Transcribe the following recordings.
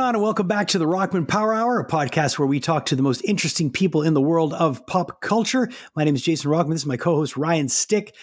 On? And welcome back to the Rockman Power Hour, a podcast where we talk to the most interesting people in the world of pop culture. My name is Jason Rockman. This is my co host, Ryan Stick.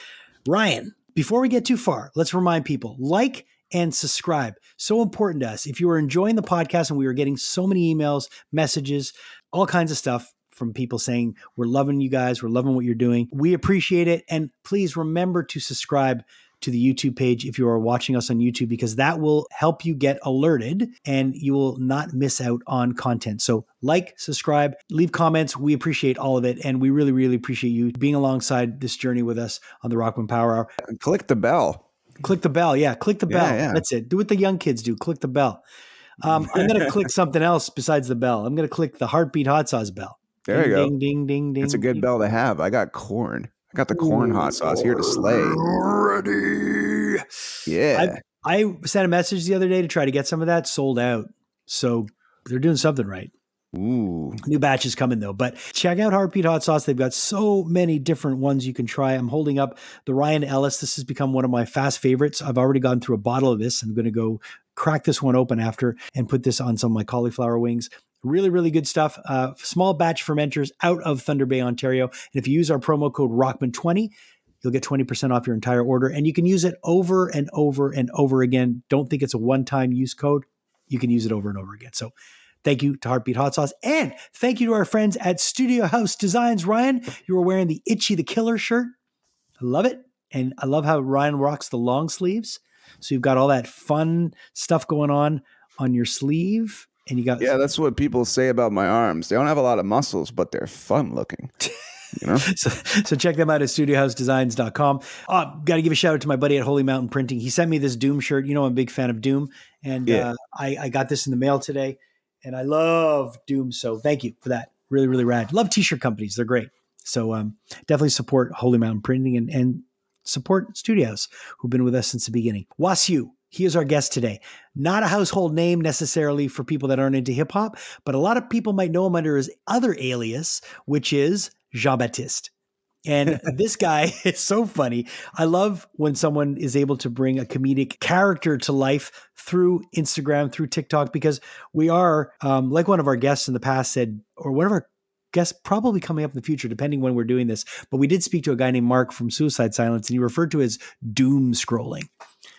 Ryan, before we get too far, let's remind people like and subscribe. So important to us. If you are enjoying the podcast and we are getting so many emails, messages, all kinds of stuff from people saying, We're loving you guys, we're loving what you're doing, we appreciate it. And please remember to subscribe to the YouTube page if you are watching us on YouTube, because that will help you get alerted and you will not miss out on content. So, like, subscribe, leave comments. We appreciate all of it. And we really, really appreciate you being alongside this journey with us on the Rockman Power Hour. And click the bell. Click the bell. Yeah, click the bell. Yeah, yeah. That's it. Do what the young kids do click the bell. Um, I'm going to click something else besides the bell. I'm going to click the heartbeat hot sauce bell. There ding, you go. Ding, ding, ding, ding. It's a good ding. bell to have. I got corn. I got the corn hot sauce here to slay. Ready. Yeah. I sent a message the other day to try to get some of that sold out. So they're doing something right. Ooh. New batch is coming though, but check out Heartbeat Hot Sauce. They've got so many different ones you can try. I'm holding up the Ryan Ellis. This has become one of my fast favorites. I've already gone through a bottle of this. I'm going to go crack this one open after and put this on some of my cauliflower wings. Really, really good stuff. Uh, small batch fermenters out of Thunder Bay, Ontario. And if you use our promo code Rockman20, you'll get 20% off your entire order. And you can use it over and over and over again. Don't think it's a one time use code. You can use it over and over again. So thank you to Heartbeat Hot Sauce. And thank you to our friends at Studio House Designs. Ryan, you were wearing the Ichi the Killer shirt. I love it. And I love how Ryan rocks the long sleeves. So you've got all that fun stuff going on on your sleeve. And you got Yeah, that's what people say about my arms. They don't have a lot of muscles, but they're fun looking. You know? so, so check them out at studiohousedesigns.com. Uh, Got to give a shout out to my buddy at Holy Mountain Printing. He sent me this Doom shirt. You know, I'm a big fan of Doom. And Yeah. uh, I, I got this in the mail today. And I love Doom. So thank you for that. Really, really rad. Love t shirt companies. They're great. So um, definitely support Holy Mountain Printing and, and support Studios, who've been with us since the beginning. Wasiu, he is our guest today. Not a household name necessarily for people that aren't into hip hop, but a lot of people might know him under his other alias, which is Jean Baptiste. And this guy is so funny. I love when someone is able to bring a comedic character to life through Instagram, through TikTok, because we are, um, like one of our guests in the past said, or one of our guests probably coming up in the future, depending when we're doing this. But we did speak to a guy named Mark from Suicide Silence, and he referred to as doom scrolling.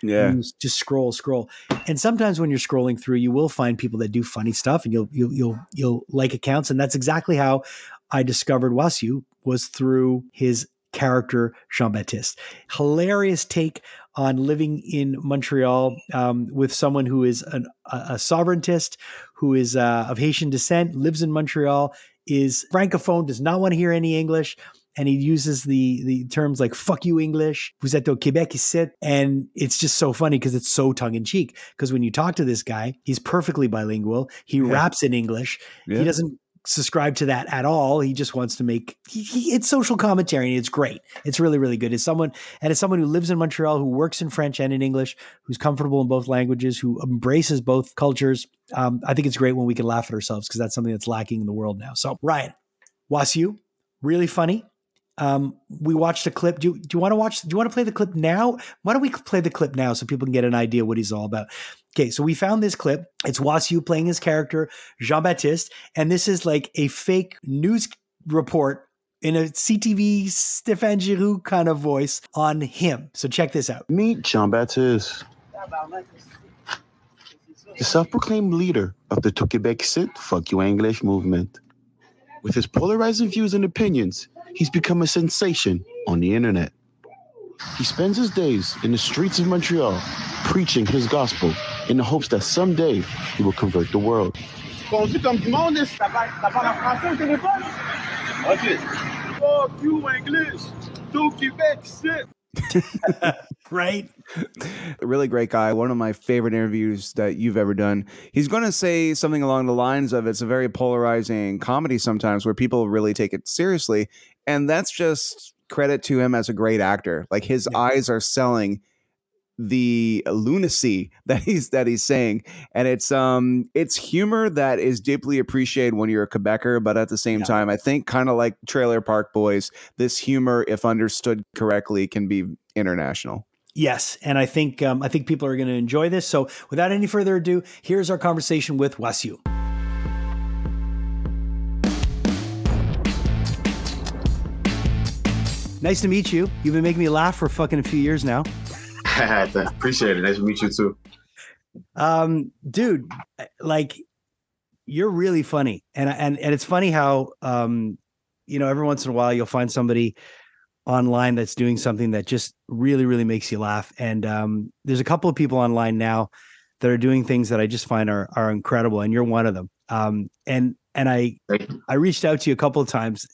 Yeah. You just scroll, scroll. And sometimes when you're scrolling through, you will find people that do funny stuff and you'll you'll you'll you'll like accounts. And that's exactly how I discovered Wasiu was through his character Jean Baptiste. Hilarious take on living in Montreal um, with someone who is an, a, sovereigntist, who is uh, of Haitian descent, lives in Montreal, is francophone, does not want to hear any English, and he uses the the terms like "fuck you English," "vous êtes au Québec ici," and it's just so funny because it's so tongue in cheek. Because when you talk to this guy, he's perfectly bilingual. He Yeah. raps in English. Yeah. He doesn't subscribe to that at all. He just wants to make he, he, it's social commentary and it's great. It's really really good. As someone and as someone who lives in Montreal, who works in French and in English, who's comfortable in both languages, who embraces both cultures, um, I think it's great when we can laugh at ourselves because that's something that's lacking in the world now. So Ryan, Wasiu, really funny. Um, we watched a clip. Do you, do you want to watch? Do you want to play the clip now? Why don't we play the clip now so people can get an idea what he's all about? Okay, so we found this clip. It's Wasiu playing his character Jean Baptiste, and this is like a fake news report in a CTV Stéphane Giroux kind of voice on him. So check this out. Meet Jean Baptiste, the self proclaimed leader of the To Quebec Sit Fuck You English movement. With his polarizing views and opinions, he's become a sensation on the internet. He spends his days in the streets of Montreal preaching his gospel in the hopes that someday he will convert the world. Conduit comme du monde, ça parle, en français au téléphone? OK. Oh, Fuck you, English. To Québec, sit. Right? a really great guy. One of my favorite interviews that you've ever done. He's going to say something along the lines of it's a very polarizing comedy sometimes where people really take it seriously. And that's just credit to him as a great actor. Like his eyes are selling the lunacy that he's that he's saying and it's um it's humor that is deeply appreciated when you're a quebecer but at the same Yeah. time i think kind of like trailer park boys this humor if understood correctly can be international Yes, and I think um, I think people are going to enjoy this. So, without any further ado, here's our conversation with Wasiu. Nice to meet you. You've been making me laugh for fucking a few years now. Appreciate it. Nice to meet you too. Um, dude, like you're really funny, and and and it's funny how um, you know, every once in a while you'll find somebody online that's doing something that just really really makes you laugh. And um, there's a couple of people online now that are doing things that I just find are are incredible, and you're one of them. Um, and and I I reached out to you a couple of times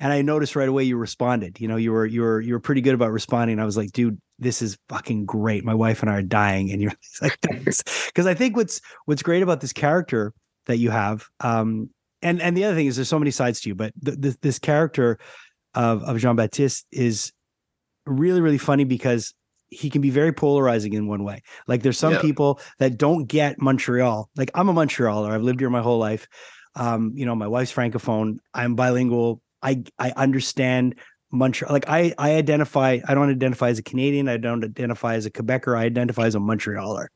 and I noticed right away you responded. You know, you were you were you were pretty good about responding. I was like, dude, this is fucking great. My wife and I are dying, and you're like, because I think what's what's great about this character that you have, um, and and the other thing is there's so many sides to you, but th- th- this character of of Jean Baptiste is really really funny because he can be very polarizing in one way. Like there's some people that don't get Montreal. Like I'm a Montrealer. I've lived here my whole life. Um, you know, my wife's francophone. I'm bilingual. I I understand Montreal. Like I I identify. I don't identify as a Canadian. I don't identify as a Quebecer. I identify as a Montrealer.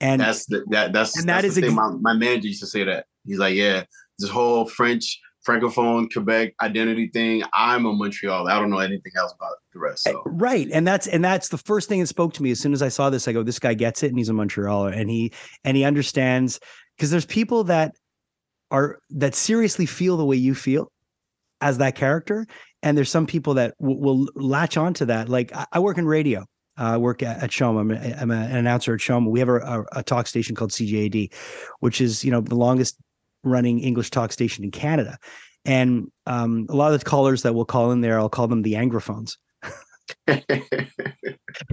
And that's the, that that's and that's that is the thing. ex- my, my manager used to say that. He's like, yeah, this whole French francophone Quebec identity thing. I'm a Montreal. I don't know anything else about the rest. Eh, so right and that's and that's the first thing that spoke to me as soon as i saw this i go this guy gets it and he's a montrealer and he and he understands because there's people that are that seriously feel the way you feel as that character and there's some people that w- will latch onto that like i, I work in radio uh, I work at, at CHOM. I'm, a, I'm an announcer at CHOM. We have a, a, a talk station called CJAD, which is you know the longest running English talk station in Canada. And um, a lot of the callers that will call in there, I'll call them the anglophones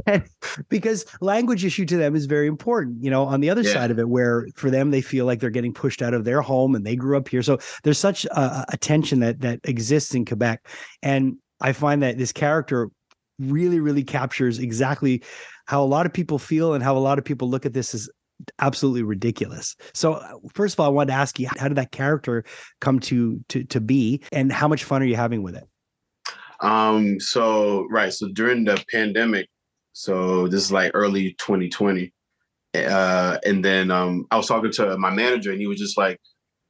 because language issue to them is very important you know on the other Yeah. side of it where for them they feel like they're getting pushed out of their home and they grew up here. So there's such a, a tension that that exists in quebec. And i find that this character really really captures exactly how a lot of people feel and how a lot of people look at this as absolutely ridiculous. So uh, first of all i wanted to ask you how did that character come to to to be and how much fun are you having with it Um, so right, so during the pandemic, so this is like early 2020. Uh, and then um I was talking to my manager and he was just like,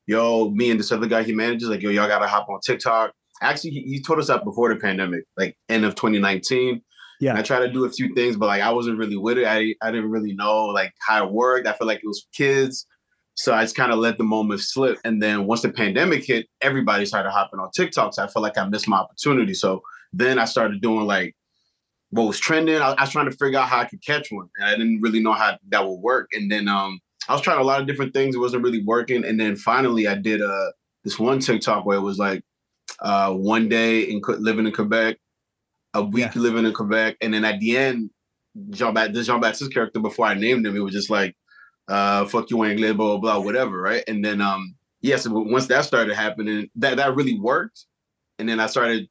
yo, me and this other guy he manages, like, yo, y'all gotta hop on TikTok. Actually, he, he told us that before the pandemic, like end of 2019. Yeah. And I tried to do a few things, but like I wasn't really with it. I I didn't really know like how it worked. I felt like it was for kids. So I just kind of let the moment slip. And then once the pandemic hit, everybody started hopping on TikTok. So I felt like I missed my opportunity. So then I started doing like what was trending. I, I was trying to figure out how I could catch one. And I didn't really know how that would work. And then um I was trying a lot of different things. It wasn't really working. And then finally I did uh this one TikTok where it was like uh one day in living in Quebec, a week living in Quebec. And then at the end, Jean this Jean Baptiste character before I named him, it was just like uh fuck you English, blah blah blah, whatever, right? And then um yes, yeah, so once that started happening, that that really worked. And then I started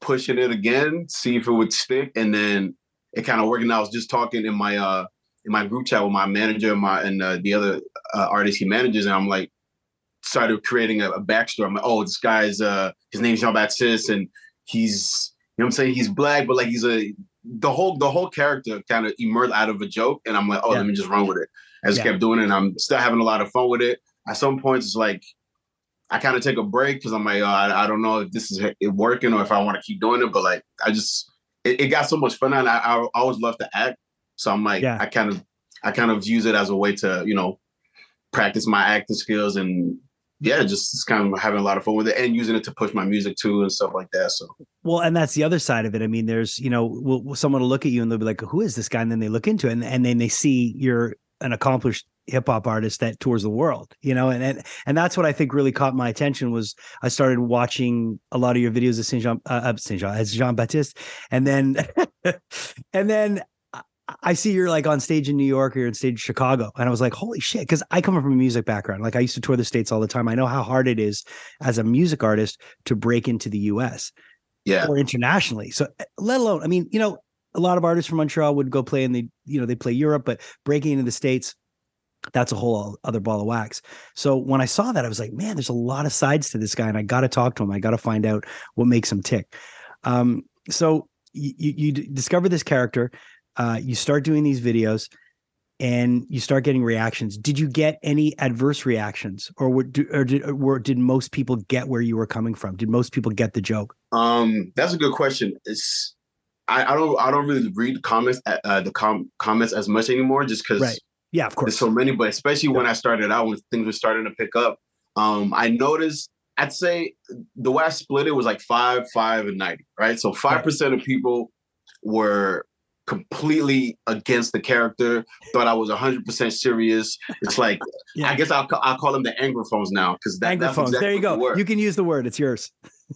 pushing it again, see if it would stick. And then it kind of worked. And I was just talking in my uh in my group chat with my manager and my and uh, the other uh, artist he manages, and I'm like started creating a, a backstory. I'm like, oh, this guy's uh his name's Jean Baptiste, and he's you know what I'm saying he's black, but like he's a the whole the whole character kind of emerged out of a joke, and I'm like, oh, Yeah. let me just run with it. I just Yeah. kept doing it, and I'm still having a lot of fun with it. At some points, it's like I kind of take a break because I'm like, oh, I, I don't know if this is it working or if I want to keep doing it. But like, I just it, it got so much fun, and I, I always love to act. So I'm like, Yeah. I kind of I kind of use it as a way to you know practice my acting skills and yeah, just, kind of having a lot of fun with it and using it to push my music too and stuff like that. So Well, and that's the other side of it. I mean, there's, you know, will, will someone will look at you and they'll be like, who is this guy? And then they look into it and, and then they see you're an accomplished hip hop artist that tours the world, you know, and, and, and that's what I think really caught my attention was I started watching a lot of your videos of Saint Jean, uh, uh, Saint Jean, as Jean Baptiste. And then, and then I- see you're like on stage in New York or you're on stage in Chicago. And I was like, holy shit. Cause I come from a music background. Like I used to tour the States all the time. I know how hard it is as a music artist to break into the US yeah, or internationally. So eh, let alone, I mean, you know, a lot of artists from Montreal would go play and they, you know, they play Europe, but breaking into the States, that's a whole other ball of wax. So when I saw that, I was like, man, there's a lot of sides to this guy, and I got to talk to him. I got to find out what makes him tick. Um, so you, you, discover this character. uh, you start doing these videos and you start getting reactions. Did you get any adverse reactions, or or did or did most people get where you were coming from? Did most people get the joke? Um, that's a good question. It's I, I don't I don't really read the comments uh, the com- comments as much anymore, just because right. Yeah, of course. There's so many, but especially when I started out, when things were starting to pick up, um, I noticed. I'd say the way I split it was like five, five, and ninety. Right, so five percent of people were completely against the character. Thought I was hundred percent serious. It's like yeah. I guess I'll I'll call them the anglophones now because that, anglophones. Exactly there you go. You can use the word. It's yours.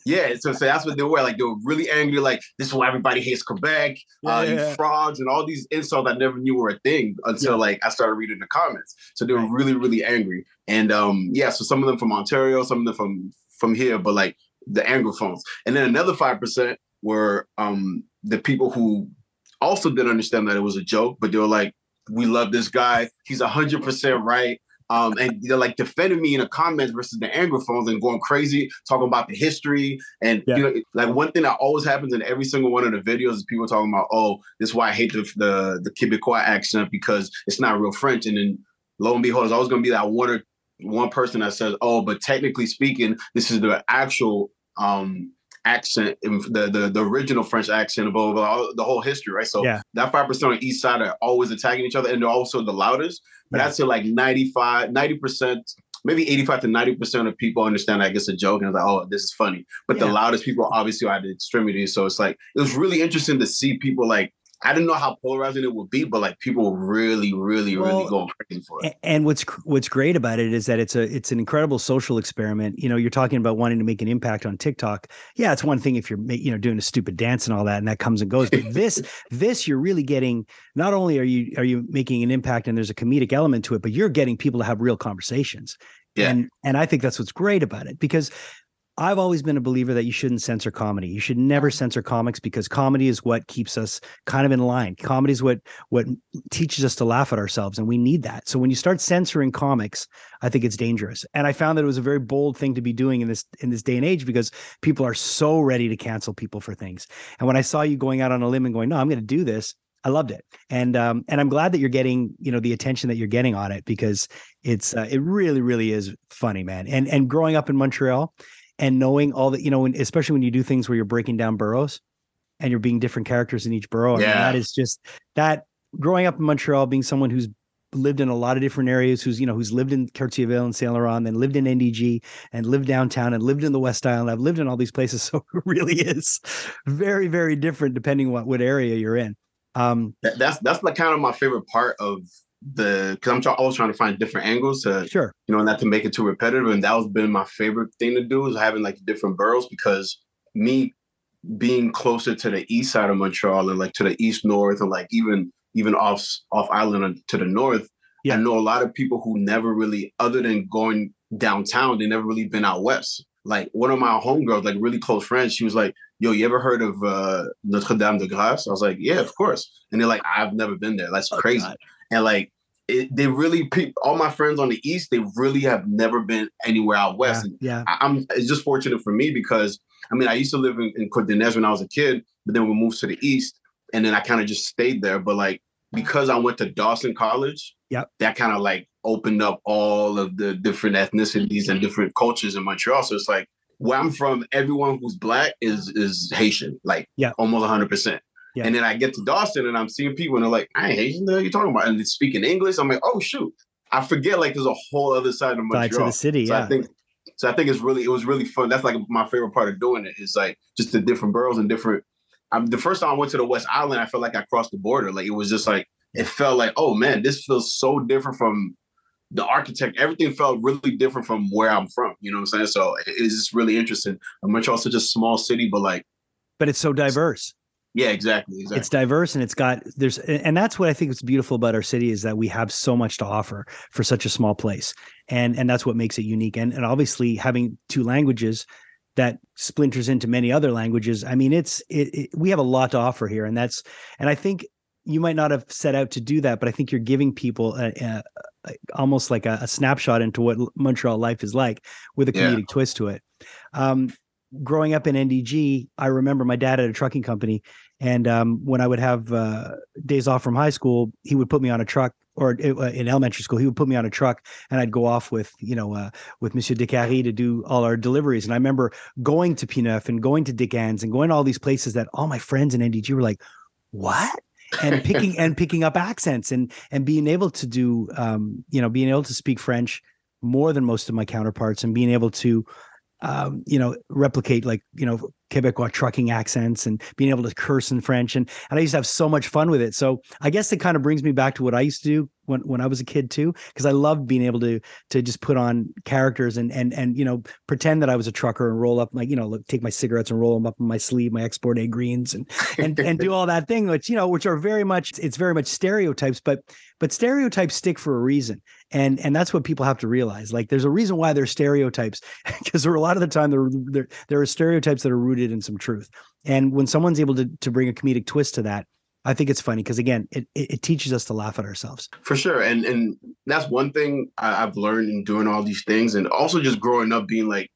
Yeah, so, so that's what they were like. They were really angry. Like this is why everybody hates Quebec. Yeah, uh, yeah. frogs and all these insults I never knew were a thing until yeah. like I started reading the comments. So they were really really angry. And um yeah, so some of them from Ontario, some of them from from here, but like the anglophones. And then another five percent were um the people who also didn't understand that it was a joke, but they were like, "We love this guy. He's hundred percent right." Um, and they're like defending me in the comments versus the anglophones and going crazy, talking about the history. And yeah. you know, like one thing that always happens in every single one of the videos is people talking about, "Oh, this is why I hate the the, the Quebecois accent because it's not real French." And then lo and behold, there's always going to be that one or one person that says, "Oh, but technically speaking, this is the actual um accent, the, the the original French accent of all, the whole history, right? So yeah. that five percent on each side are always attacking each other, and they're also the loudest. But yeah. I'd say like 95, 90 percent, maybe eighty five to ninety percent of people understand. I guess a joke and it's like, oh, this is funny. But yeah. the loudest people obviously are at the extremities. So it's like it was really interesting to see people like I didn't know how polarizing it would be, but like people were really, really, well, really going crazy for it. And what's what's great about it is that it's a it's an incredible social experiment. You know, you're talking about wanting to make an impact on TikTok. Yeah, it's one thing if you're you know doing a stupid dance and all that, and that comes and goes. But this this you're really getting. Not only are you are you making an impact, and there's a comedic element to it, but you're getting people to have real conversations. Yeah. And and I think that's what's great about it because I've always been a believer that you shouldn't censor comedy. You should never censor comics because comedy is what keeps us kind of in line. Comedy is what what teaches us to laugh at ourselves, and we need that. So when you start censoring comics, I think it's dangerous. And I found that it was a very bold thing to be doing in this in this day and age because people are so ready to cancel people for things. And when I saw you going out on a limb and going, "No, I'm going to do this," I loved it, and um, and I'm glad that you're getting you know the attention that you're getting on it because it's uh, it really really is funny, man. And and growing up in Montreal, and knowing all that you know, especially when you do things where you're breaking down boroughs and you're being different characters in each borough. Yeah. I mean, that is just that growing up in Montreal, being someone who's lived in a lot of different areas, who's you know who's lived in Cartierville and Saint Laurent, then lived in NDG and lived downtown and lived in the West Island. I've lived in all these places, so it really is very very different depending what what area you're in. Um, that's that's like kind of my favorite part of the because I'm always trying to find different angles to sure. you know not to make it too repetitive and that was been my favorite thing to do is having like different boroughs because me being closer to the east side of Montreal and like to the east north and like even even off off island to the north yeah. I know a lot of people who never really other than going downtown they never really been out west. Like one of my homegirls like really close friends she was like yo you ever heard of uh Notre Dame de Grâce? I was like yeah of course. And they're like I've never been there. That's oh, crazy. God and like it, they really all my friends on the east they really have never been anywhere out west. Yeah, yeah. I, am it's just fortunate for me because i mean i used to live in, in Côte when i was a kid but then we moved to the east and then i kind of just stayed there. But like because i went to dawson college yeah that kind of like opened up all of the different ethnicities and different cultures in montreal. So it's like where i'm from everyone who's black is is haitian like yeah almost 100 percent yeah. And then I get to Dawson and I'm seeing people and they're like, I ain't Haitian, the you talking about? And they speaking English. I'm like, oh shoot. I forget like there's a whole other side of Montreal. Side to the city, so yeah. I think so I think it's really it was really fun. That's like my favorite part of doing it is like just the different boroughs and different. Um, the first time I went to the West Island, I felt like I crossed the border. Like it was just like it felt like, oh man, this feels so different from the architect. Everything felt really different from where I'm from. You know what I'm saying? So it's just really interesting. Montreal's such a small city, but like, but it's so diverse. Yeah, exactly, exactly. It's diverse and it's got there's and that's what I think is beautiful about our city is that we have so much to offer for such a small place. And and that's what makes it unique. And and obviously having two languages that splinters into many other languages. I mean, it's it, it, we have a lot to offer here and that's and I think you might not have set out to do that, but I think you're giving people a, a, a, almost like a, snapshot into what Montreal life is like with a comedic yeah. twist to it. Um, growing up in NDG, I remember my dad had a trucking company, and um, when I would have uh, days off from high school, he would put me on a truck, or uh, in elementary school, he would put me on a truck, and I'd go off with you know uh, with Monsieur Descaries to do all our deliveries. And I remember going to P9 and going to Dick Ann's and going to all these places that all my friends in NDG were like, "What?" and picking and picking up accents and and being able to do um, you know being able to speak French more than most of my counterparts and being able to um, you know, replicate like, you know, Quebecois trucking accents and being able to curse in French. And, and I used to have so much fun with it. So I guess it kind of brings me back to what I used to do when, when I was a kid too, because I loved being able to to just put on characters and and and you know pretend that I was a trucker and roll up like you know look, take my cigarettes and roll them up in my sleeve, my export A greens and and and do all that thing, which you know which are very much it's very much stereotypes, but but stereotypes stick for a reason, and and that's what people have to realize. Like there's a reason why they're stereotypes because there are a lot of the time there there there are stereotypes that are rooted in some truth, and when someone's able to to bring a comedic twist to that I think it's funny because again, it, it teaches us to laugh at ourselves. For sure, and and that's one thing I, have learned in doing all these things, and also just growing up being like,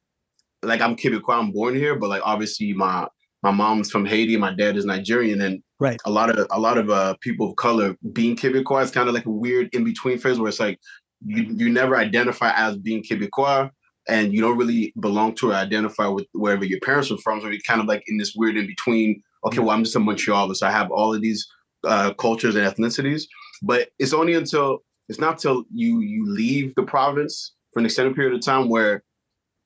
like I'm Quebecois, I'm born here, but like obviously my my mom's from Haiti, my dad is Nigerian, and right, a lot of a lot of uh, people of color being Quebecois is kind of like a weird in between phase where it's like you you never identify as being Quebecois, and you don't really belong to or identify with wherever your parents are from, so you're kind of like in this weird in between okay, well, I'm just a Montrealer, so I have all of these uh, cultures and ethnicities. But it's only until it's not till you you leave the province for an extended period of time where,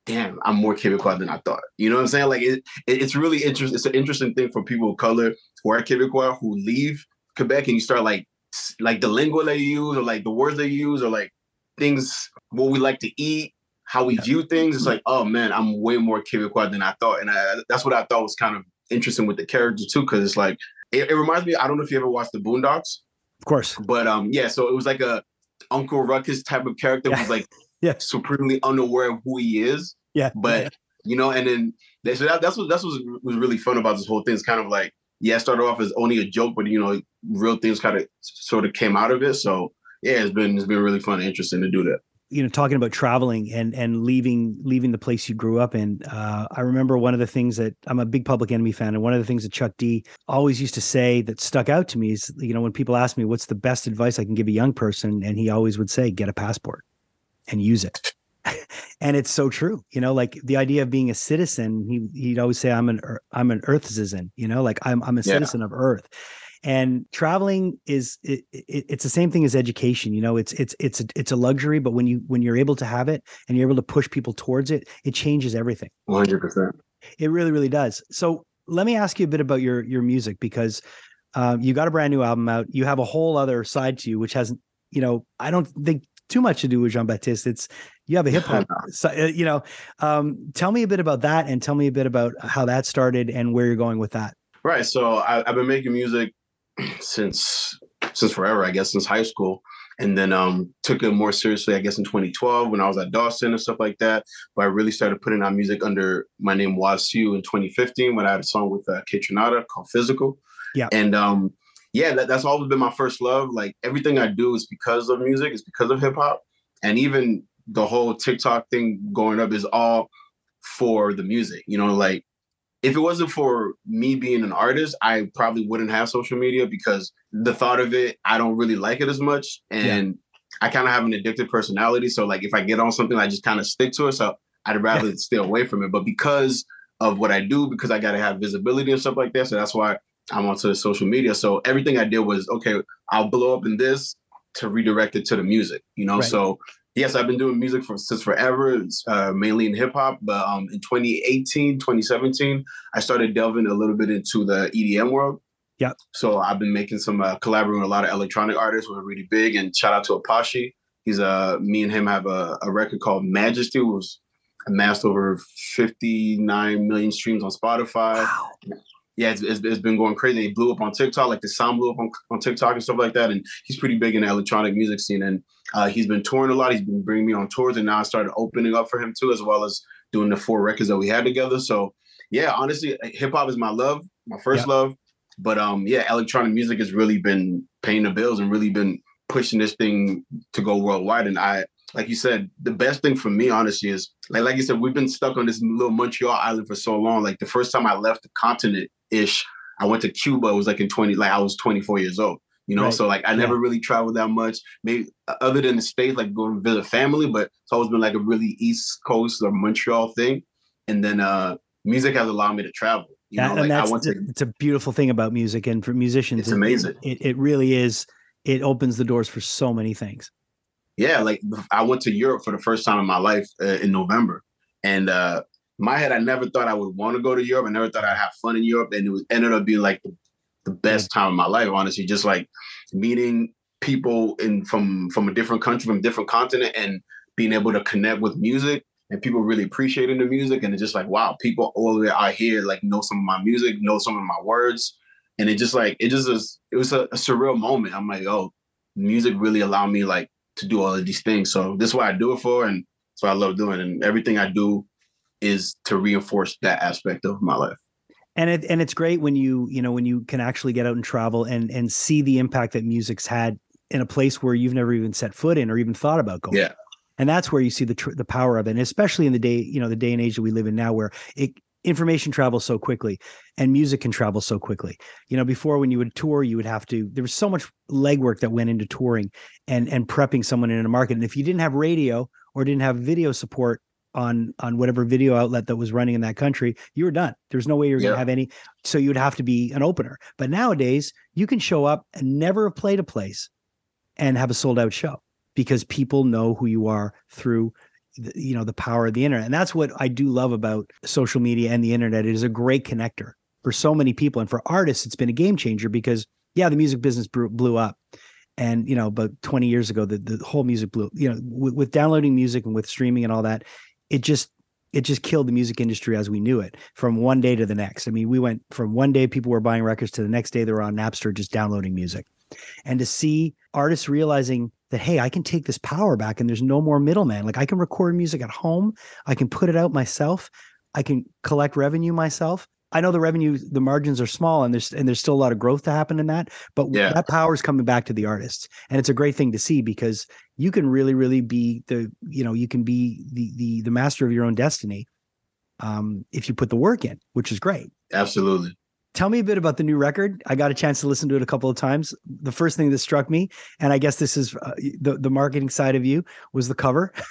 damn, I'm more Quebecois than I thought. You know what I'm saying? Like it, it it's really interesting. It's an interesting thing for people of color who are Quebecois who leave Quebec and you start like like the lingua they use or like the words they use or like things what we like to eat how we view things it's like oh man i'm way more quebecois than i thought and I, that's what i thought was kind of interesting with the character too, because it's like it, it, reminds me. I don't know if you ever watched the Boondocks, of course, but um, yeah. So it was like a Uncle Ruckus type of character yeah. who's like yeah supremely unaware of who he is. Yeah, but yeah. you know, and then so that, that's what that's what was really fun about this whole thing. It's kind of like yeah, it started off as only a joke, but you know, real things kind of sort of came out of it. So yeah, it's been it's been really fun and interesting to do that. You know talking about traveling and and leaving leaving the place you grew up in uh, i remember one of the things that i'm a big public enemy fan and one of the things that chuck d always used to say that stuck out to me is you know when people ask me what's the best advice i can give a young person? And he always would say get a passport and use it. And it's so true you know like the idea of being a citizen he he'd always say i'm an i'm an earth citizen you know like i'm i'm a citizen yeah. of earth and traveling is it, it, it's the same thing as education you know it's it's it's a, it's a luxury but when you when you're able to have it and you're able to push people towards it it changes everything. 100% it really really does. So let me ask you a bit about your your music because um, you got a brand new album out. You have a whole other side to you which hasn't you know i don't think too much to do with jean baptiste. It's you have a hip hop so, uh, you know um, tell me a bit about that and tell me a bit about how that started and where you're going with that. Right so I, i've been making music since since forever, I guess, since high school. And then um, took it more seriously, I guess, in 2012 when I was at Dawson and stuff like that. But I really started putting out music under my name Wasiu in 2015 when I had a song with uh, Kaytranada called Physical. Yeah. And um, yeah, that, that's always been my first love. Like everything I do is because of music, it's because of hip hop. And even the whole TikTok thing going up is all for the music. You know, like if it wasn't for me being an artist, I probably wouldn't have social media because the thought of it, I don't really like it as much. And yeah. I kind of have an addictive personality. So like if I get on something, I just kind of stick to it. So I'd rather yeah. stay away from it. But because of what I do, because I gotta have visibility and stuff like that. So that's why I'm onto social media. So everything I did was okay, I'll blow up in this to redirect it to the music, you know. Right. So yes, I've been doing music for since forever, uh, mainly in hip hop. But um, in 2018, 2017, I started delving a little bit into the EDM world. Yeah. So I've been making some uh, collaborating with a lot of electronic artists who are really big. And shout out to Apashe. He's uh me and him have a, a record called Majesty, was amassed over 59 million streams on Spotify. Wow yeah, it's, it's, it's been going crazy. He blew up on TikTok, like the sound blew up on, on TikTok and stuff like that. And he's pretty big in the electronic music scene. And uh, he's been touring a lot. He's been bringing me on tours, and now I started opening up for him too, as well as doing the four records that we had together. So yeah, honestly, hip hop is my love, my first love. But um, yeah, electronic music has really been paying the bills and really been pushing this thing to go worldwide. And I like you said, the best thing for me, honestly, is like like you said, we've been stuck on this little Montreal island for so long. Like the first time I left the continent ish, I went to Cuba. It was like in 20, like I was 24 years old. You know, Right. so like I never Yeah. really traveled that much. Maybe other than the states, like going to visit family, but it's always been like a really East Coast or Montreal thing. And then uh music has allowed me to travel. You That- know, and like I that's went to it's a beautiful thing about music and for musicians It's it- amazing. it, it really is it opens the doors for so many things yeah, like I went to Europe for the first time in my life uh, in November, and uh, my head, I never thought I would want to go to Europe. I never thought I'd have fun in Europe, and it was ended up being like the, the best time of my life. Honestly, just like meeting people in from from a different country, from different continent, and being able to connect with music. And people really appreciating the music, and it's just like, wow, people all the way out here like know some of my music, know some of my words, and it just like it just is. It was a, a surreal moment. I'm like, oh, music really allowed me like to do all of these things. So this is what I do it for, and so I love doing. it. And everything I do is to reinforce that aspect of my life. and it and it's great when you you know when you can actually get out and travel and and see the impact that music's had in a place where you've never even set foot in or even thought about going Yeah. and that's where you see the tr- the power of it and especially in the day you know the day and age that we live in now where it information travels so quickly and music can travel so quickly. You know before when you would tour you would have to there was so much legwork that went into touring and and prepping someone in a market. And if you didn't have radio or didn't have video support on on whatever video outlet that was running in that country you were done. There's no way you're going to have any so you'd have to be an opener. But nowadays you can show up and never have played a place and have a sold out show because people know who you are through you know the power of the internet and that's what i do love about social media and the internet. It is a great connector for so many people and for artists it's been a game changer because yeah the music business blew, up and you know about 20 years ago the, the whole music blew you know with, with downloading music and with streaming and all that it just it just killed the music industry as we knew it from one day to the next. I mean we went from one day people were buying records to the next day they were on napster just downloading music. And to see artists realizing that hey i can take this power back and there's no more middleman. Like i can record music at home. I can put it out myself. I can collect revenue myself. I know the revenue the margins are small and there's and there's still a lot of growth to happen in that but Yeah. that power is coming back to the artists. And it's a great thing to see because you can really really be the you know you can be the the the master of your own destiny um if you put the work in which is great. Absolutely. Tell me a bit about the new record. I got a chance to listen to it a couple of times. The first thing that struck me, and I guess this is uh, the the marketing side of you, was the cover.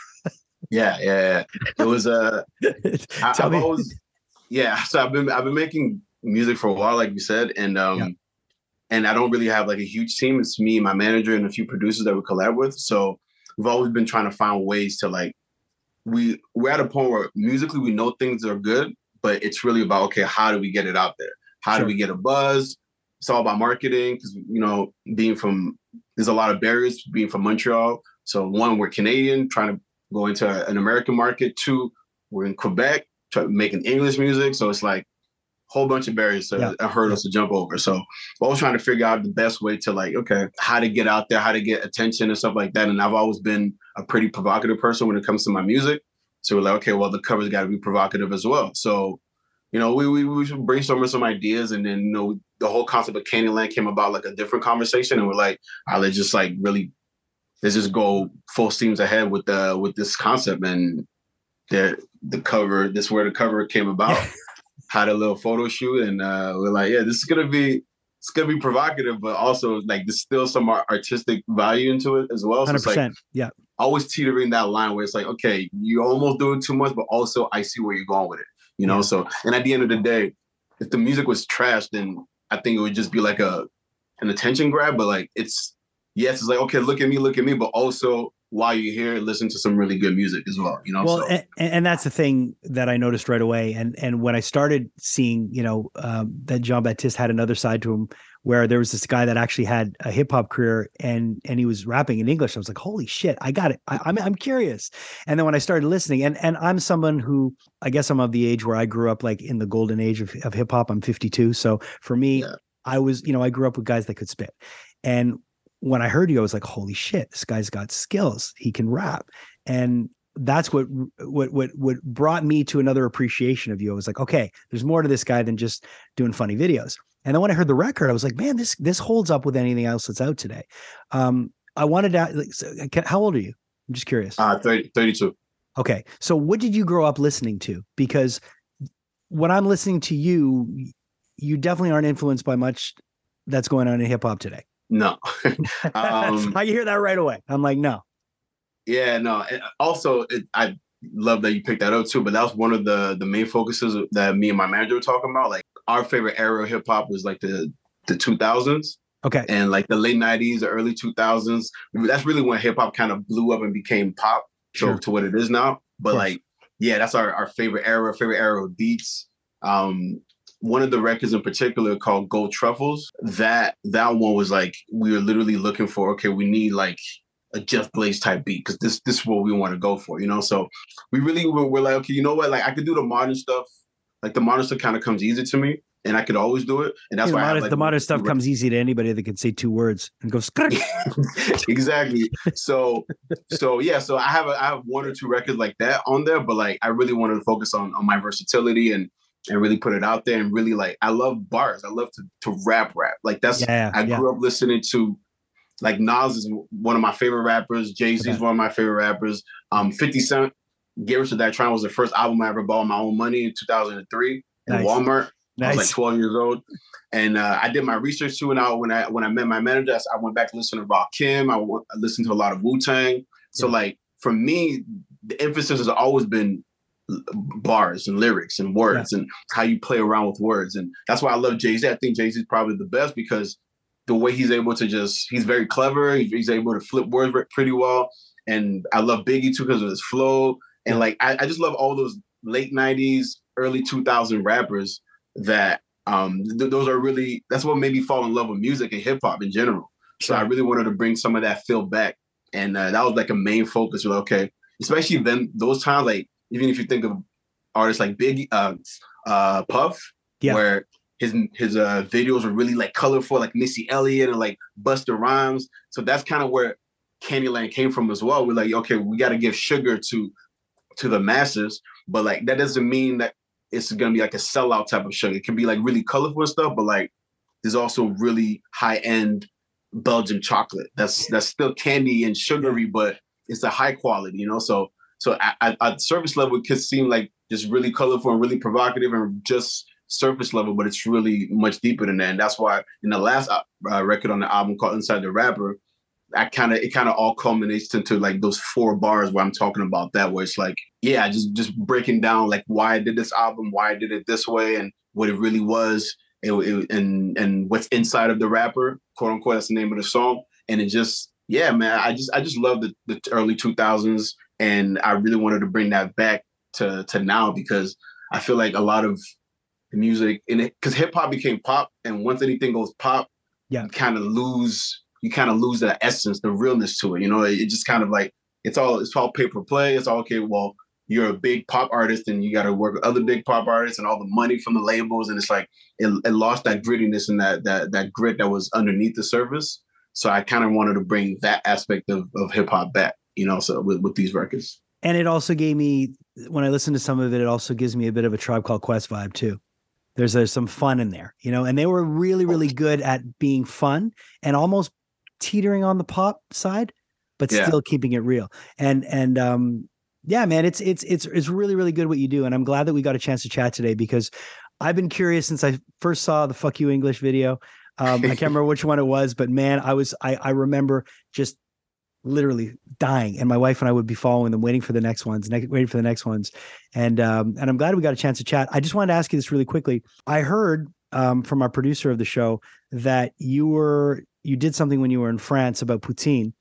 Yeah, yeah. yeah. It was uh, I, tell I've me. always, yeah. So I've been I've been making music for a while, like you said, and um, Yeah. and I don't really have like a huge team. It's me, my manager, and a few producers that we collab with. So we've always been trying to find ways to like we we're at a point where musically we know things are good, but it's really about okay, how do we get it out there? How Sure. do we get a buzz? It's all about marketing because you know being from there's a lot of barriers being from Montreal. So one, we're Canadian, trying to go into an American market. Two, we're in Quebec, making English music. So it's like a whole bunch of barriers to Yeah. and hurdles to jump over. So we're always trying to figure out the best way to like, okay, how to get out there, how to get attention and stuff like that. And I've always been a pretty provocative person when it comes to my music. So we're like, okay, well, the cover's got to be provocative as well. So, you know, we we we brainstorming some ideas, and then you know, the whole concept of Candyland came about like a different conversation, and we're like, all right, let's just like really, let's just go full steams ahead with the with this concept, and the the cover. This is where the cover came about. Had a little photo shoot, and uh, we're like, yeah, this is gonna be. It's gonna be provocative, but also like there's still some artistic value into it as well. So Hundred it's like percent. Yeah. always teetering that line where it's like, okay, you're almost doing too much, but also I see where you're going with it. You know, so and at the end of the day, if the music was trash, then I think it would just be like a an attention grab. But like it's yes, it's like, okay, look at me, look at me, but also while you're here, listen to some really good music as well. You know, Well, so and, and that's the thing that I noticed right away. And and when I started seeing, you know, um, that Jean Baptiste had another side to him, where there was this guy that actually had a hip hop career and and he was rapping in English. I was like, holy shit, I got it. I, I'm I'm curious. And then when I started listening, and and I'm someone who I guess I'm of the age where I grew up like in the golden age of, of hip hop. I'm 52, so for me, Yeah. I was, you know, I grew up with guys that could spit, and when I heard you, I was like, holy shit, this guy's got skills. He can rap. And that's what what what what brought me to another appreciation of you. I was like, okay, there's more to this guy than just doing funny videos. And then when I heard the record, I was like, man, this this holds up with anything else that's out today. Um, I wanted to like, so, how old are you? I'm just curious. Uh, 30, 32. Okay. So what did you grow up listening to? Because when I'm listening to you, you definitely aren't influenced by much that's going on in hip hop today. No. um, I hear that right away. I'm like, no. Yeah, no. And also, it, I love that you picked that up too. But that was one of the the main focuses that me and my manager were talking about. Like our favorite era of hip hop was like the the 2000s Okay. and like the late 90s, the early 2000s. That's really when hip hop kind of blew up and became pop to, Sure. to what it is now. But like, yeah, that's our, our favorite era, favorite era of beats. Um, one of the records in particular called Gold Truffles, that that one was like we were literally looking for, okay, we need like a Just Blaze type beat because this this is what we want to go for, you know. So we really were, were like, okay, you know what? Like I could do the modern stuff. Like the modern stuff kind of comes easy to me, and I could always do it. And that's the why I have, modern, like, the modern stuff comes easy to anybody that can say two words and go exactly. So so yeah, so I have a, I have one or two records like that on there, but like I really wanted to focus on on my versatility and and really put it out there and really like I love bars. I love to to rap rap. Like that's Yeah, I yeah. grew up listening to like Nas is one of my favorite rappers. Jay Z is Okay. one of my favorite rappers. Um, 50 Cent, Get Rich or Die Trying was the first album I ever bought my own money in 2003 in Nice. Walmart. I was like 12 years old. And uh, I did my research too. And I, when I when I met my manager, I went back to listen to Rakim. I, listened to a lot of Wu Tang. So Yeah. like for me, the emphasis has always been bars and lyrics and words and how you play around with words. And that's why I love Jay Z. I think Jay Z is probably the best because the way he's able to just he's very clever. He's able to flip words pretty well. And I love Biggie too because of his flow. And like I, I just love all those late '90s, early 2000 rappers that um th- those are really that's what made me fall in love with music and hip hop in general. So I really wanted to bring some of that feel back, and uh, that was like a main focus. Like, okay, especially then those times, like even if you think of artists like Big, uh, uh, Puff, Yeah. where his his uh, videos were really like colorful, like Missy Elliott and like Busta Rhymes. So that's kind of where Candyland came from as well. We're like, okay, we got to give sugar to to the masses, but like that doesn't mean that it's gonna be like a sellout type of sugar. It can be like really colorful and stuff, but like there's also really high end Belgian chocolate. That's that's still candy and sugary, but it's a high quality, you know. So so at, at, at surface level, it could seem like just really colorful and really provocative and just surface level, but it's really much deeper than that. And that's why in the last uh, uh, record on the album called Inside the Rapper, I kind of it kind of all culminates into like those four bars where I'm talking about that, where it's like, yeah, just just breaking down like why I did this album, why I did it this way, and what it really was, it- and and what's inside of the rapper, quote unquote. That's the name of the song, and it just yeah, man, I just I just love the the early 2000s, and I really wanted to bring that back to to now because I feel like a lot of the music it because hip hop became pop, and once anything goes pop, Yeah. kind of lose you kind of lose that essence, the realness to it. You know, it, it just kind of like it's all it's all pay per play. It's all okay. Well, you're a big pop artist, and you got to work with other big pop artists, and all the money from the labels, and it's like it, it lost that grittiness and that that that grit that was underneath the surface. So I kind of wanted to bring that aspect of, of hip hop back. You know, so with, with these records. And it also gave me when I listen to some of it, it also gives me a bit of a tribe called Quest vibe too. There's there's some fun in there, you know, and they were really, really good at being fun and almost teetering on the pop side, but Yeah. still keeping it real. And and um yeah, man, it's it's it's it's really, really good what you do. And I'm glad that we got a chance to chat today because I've been curious since I first saw the fuck you English video. Um, I can't remember which one it was, but man, I was I I remember just literally dying and my wife and I would be following them waiting for the next ones ne- waiting for the next ones and um and I'm glad we got a chance to chat I just wanted to ask you this really quickly I heard um from our producer of the show that you were you did something when you were in France about poutine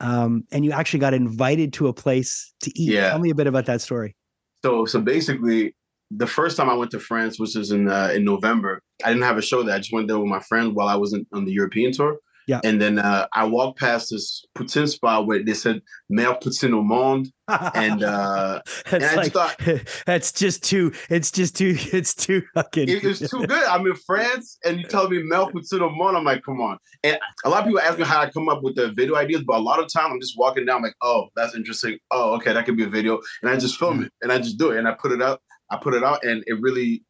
um and you actually got invited to a place to eat Yeah. tell me a bit about that story So so basically, the first time I went to France, which was in uh, in November, I didn't have a show there. I just went there with my friends while I was in, on the European tour. Yeah. And then uh, I walked past this poutine spot where they said "Meilleur poutine au monde," and uh, that's I just like thought- that's just too it's just too it's too fucking it was too good. I'm in France, and you tell me "Meilleur poutine au monde." I'm like, come on. And a lot of people ask me how I come up with the video ideas, but a lot of time I'm just walking down, like, oh, that's interesting. Oh, okay, that could be a video, and I just film it and I just do it and I put it up. I put it out, and it really,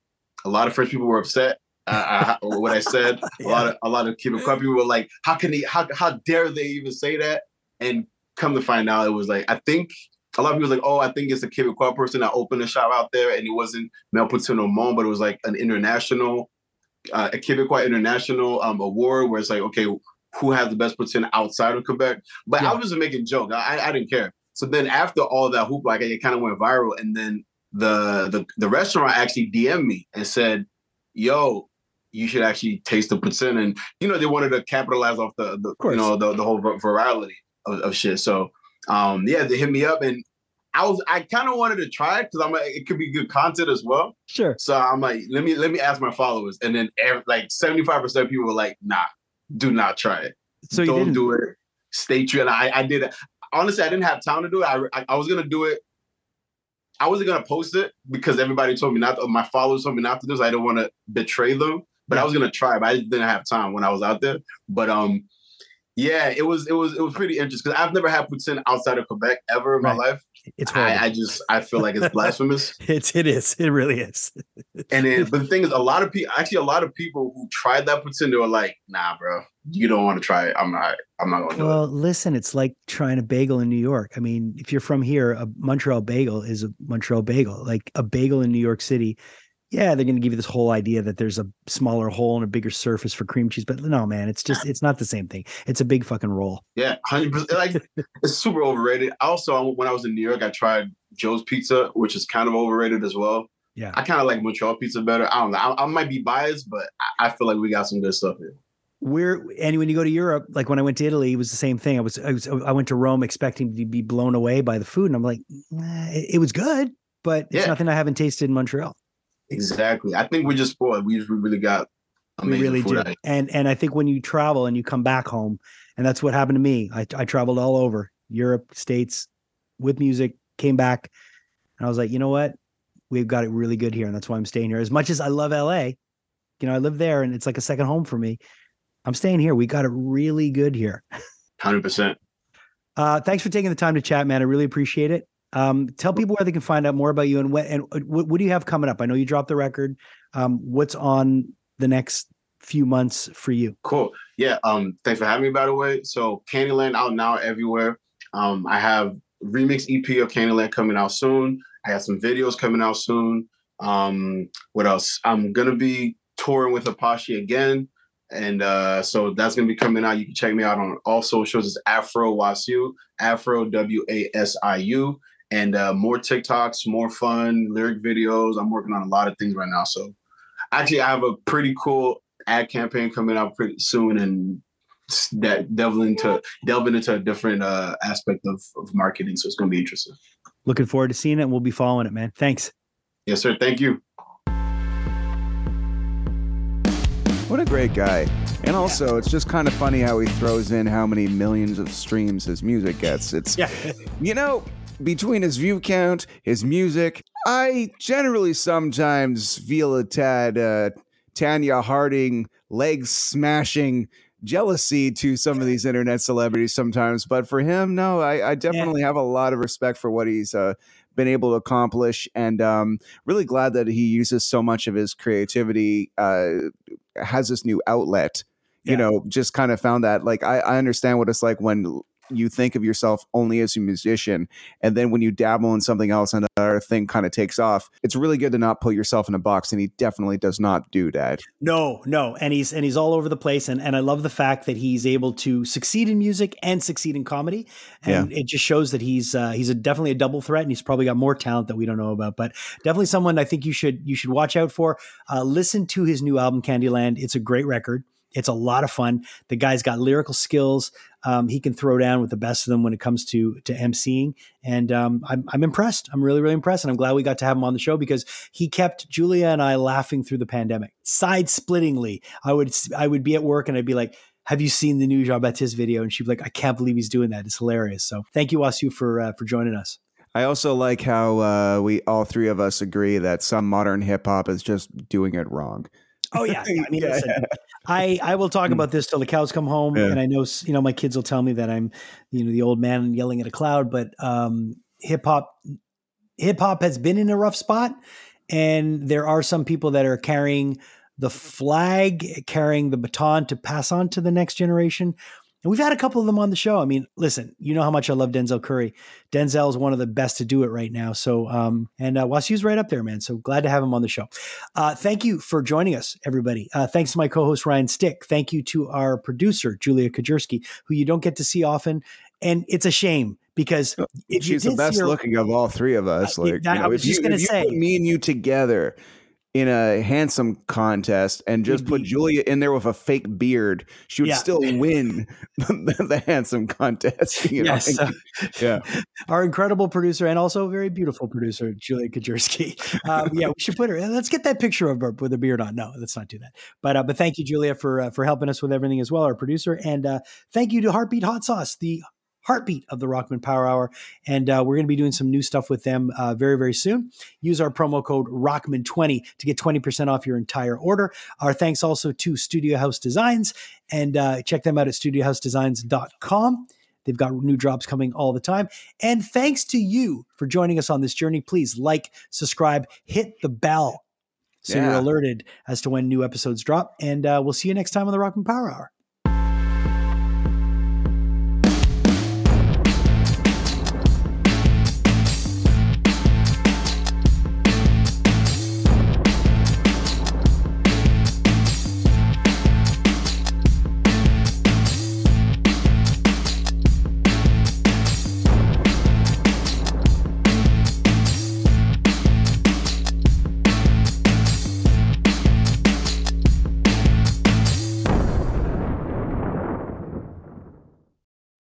a lot of French people were upset. Uh, I, what I said, a lot of a lot of Cuban people were like, "How can he? How how dare they even say that?" And come to find out, it was like I think a lot of people was like, oh, I think it's a Quebecois person that opened a shop out there, and it wasn't Mel Patino Mon, but it was like an international, uh, a Quebecois international um, award where it's like, okay, who has the best poutine outside of Quebec? But Yeah. I was just making joke. I, I didn't care. So then after all that hoopla, like it kind of went viral, and then the the the restaurant actually DM'd me and said, "Yo, you should actually taste the poutine." And you know they wanted to capitalize off the, the course. you know the the whole vir- virality of, of shit. So um yeah, they hit me up and. I was I kind of wanted to try it because I'm like it could be good content as well. Sure. So I'm like, let me let me ask my followers, and then ev- like 75 percent of people were like, nah, do not try it So you don't didn't do it. Stay true. And I, I did it. Honestly, I didn't have time to do it. I, I, I was gonna do it. I wasn't gonna post it because everybody told me not. To, my followers told me not to do. this. I don't want to betray them. But I was gonna try. But I didn't have time when I was out there. But um, yeah, it was it was it was pretty interesting because I've never had poutine outside of Quebec ever in my life. It's. I, I just I feel like it's blasphemous. it's it is. It really is. And then, but the thing is, a lot of people, actually, a lot of people who tried that poutine, they were like, "Nah, bro, you don't want to try it. I'm not. I'm not gonna do it." Well, listen, it's like trying a bagel in New York. I mean, if you're from here, a Montreal bagel is a Montreal bagel. Like a bagel in New York City, yeah, they're going to give you this whole idea that there's a smaller hole and a bigger surface for cream cheese. But no, man, it's just it's not the same thing. It's a big fucking roll. Yeah, hundred percent. Like it's super overrated. Also, when I was in New York, I tried Joe's Pizza, which is kind of overrated as well. Yeah. I kind of like Montreal pizza better. I don't know. I, I might be biased, but I, I feel like we got some good stuff here. We're and when you go to Europe, like when I went to Italy, it was the same thing. I was I was I went to Rome expecting to be blown away by the food, and I'm like, "Nah, it, it was good, but it's Yeah. nothing I haven't tasted in Montreal. Exactly. I think we just spoiled. We just really got we really do here. and and i think when you travel and you come back home and that's what happened to me. I, I traveled all over europe states with music came back and i was like you know what? We've got it really good here and that's why i'm staying here. As much as i love la you know i live there and it's like a second home for me. I'm staying here. We got it really good here. Hundred percent. uh, thanks for taking the time to chat man. I really appreciate it um, tell people where they can find out more about you and what and uh, what, what do you have coming up i know you dropped the record um, what's on the next few months for you Cool. Yeah. Um. Thanks for having me. By the way, so Candyland out now everywhere. Um. I have remix EP of Candyland coming out soon. I have some videos coming out soon. Um. What else? I'm gonna be touring with Apashe again, and uh, so that's gonna be coming out. You can check me out on all socials. It's Afro Wasiu, Afro W A S I U, and uh, more TikToks, more fun lyric videos. I'm working on a lot of things right now. So actually, I have a pretty cool ad campaign coming out pretty soon, and that delving into delving into a different uh, aspect of, of marketing. So it's going to be interesting. looking forward to seeing it and we'll be following it man thanks Yes, sir. Thank you. What a great guy. And also, it's just kind of funny how he throws in how many millions of streams his music gets. It's, yeah you know, between his view count, his music, I generally sometimes feel a tad uh, Tonya Harding, leg smashing jealousy to some of these internet celebrities sometimes. But for him, no, I, I definitely have a lot of respect for what he's uh, been able to accomplish. And um, really glad that he uses so much of his creativity, uh, has this new outlet. You know, just kind of found that like I, I understand what it's like when you think of yourself only as a musician and then when you dabble in something else and another thing kind of takes off it's really good to not put yourself in a box and he definitely does not do that No, no, and he's and he's all over the place, and and I love the fact that he's able to succeed in music and succeed in comedy, and it just shows that he's uh, he's a, definitely a double threat, and he's probably got more talent that we don't know about, but definitely someone I think you should you should watch out for. Uh, listen to his new album Candyland; it's a great record. It's a lot of fun. The guy's got lyrical skills. Um, he can throw down with the best of them when it comes to to emceeing, and um, I'm I'm impressed. I'm really really impressed, and I'm glad we got to have him on the show because he kept Julia and I laughing through the pandemic. Side splittingly, I would I would be at work and I'd be like, "Have you seen the new Jean Baptiste video?" And she'd be like, "I can't believe he's doing that. It's hilarious." So thank you, Wasiu, for uh, for joining us. i also like how uh, we all three of us agree that some modern hip-hop is just doing it wrong Oh yeah, yeah. I mean, Yeah. listen, I I will talk about this till the cows come home, Yeah. and I know you know my kids will tell me that I'm you know the old man yelling at a cloud, but um, hip hop hip hop has been in a rough spot, and there are some people that are carrying the flag, carrying the baton to pass on to the next generation. And we've had a couple of them on the show. I mean, listen, you know how much I love Denzel Curry. Denzel is one of the best to do it right now. So, um, and uh, Wasiu's right up there, man. So glad to have him on the show. Uh, thank you for joining us, everybody. Uh, thanks to my co-host Ryan Stick. Thank you to our producer Julia Kajerski, who you don't get to see often, and it's a shame because if she's the best her, looking of all three of us. Like, that- you I was just you- gonna say- me and you together in a handsome contest and just put Julia in there with a fake beard, she would Yeah. still win the, the handsome contest. You know? Yes, uh, yeah. our incredible producer and also very beautiful producer Julia Kajerski. Um, yeah, we should put her. Let's get that picture of her with a beard on. No, let's not do that. But uh, but thank you, Julia, for uh, for helping us with everything as well, our producer, and uh, thank you to Heartbeat Hot Sauce, the heartbeat of the Rockman Power Hour. And uh, we're going to be doing some new stuff with them uh, very, very soon. Use our promo code Rockman20 to get 20% off your entire order. Our thanks also to Studio House Designs and uh, check them out at studiohousedesigns.com. They've got new drops coming all the time. And thanks to you for joining us on this journey. Please like, subscribe, hit the bell so you're alerted as to when new episodes drop. And uh, we'll see you next time on the Rockman Power Hour.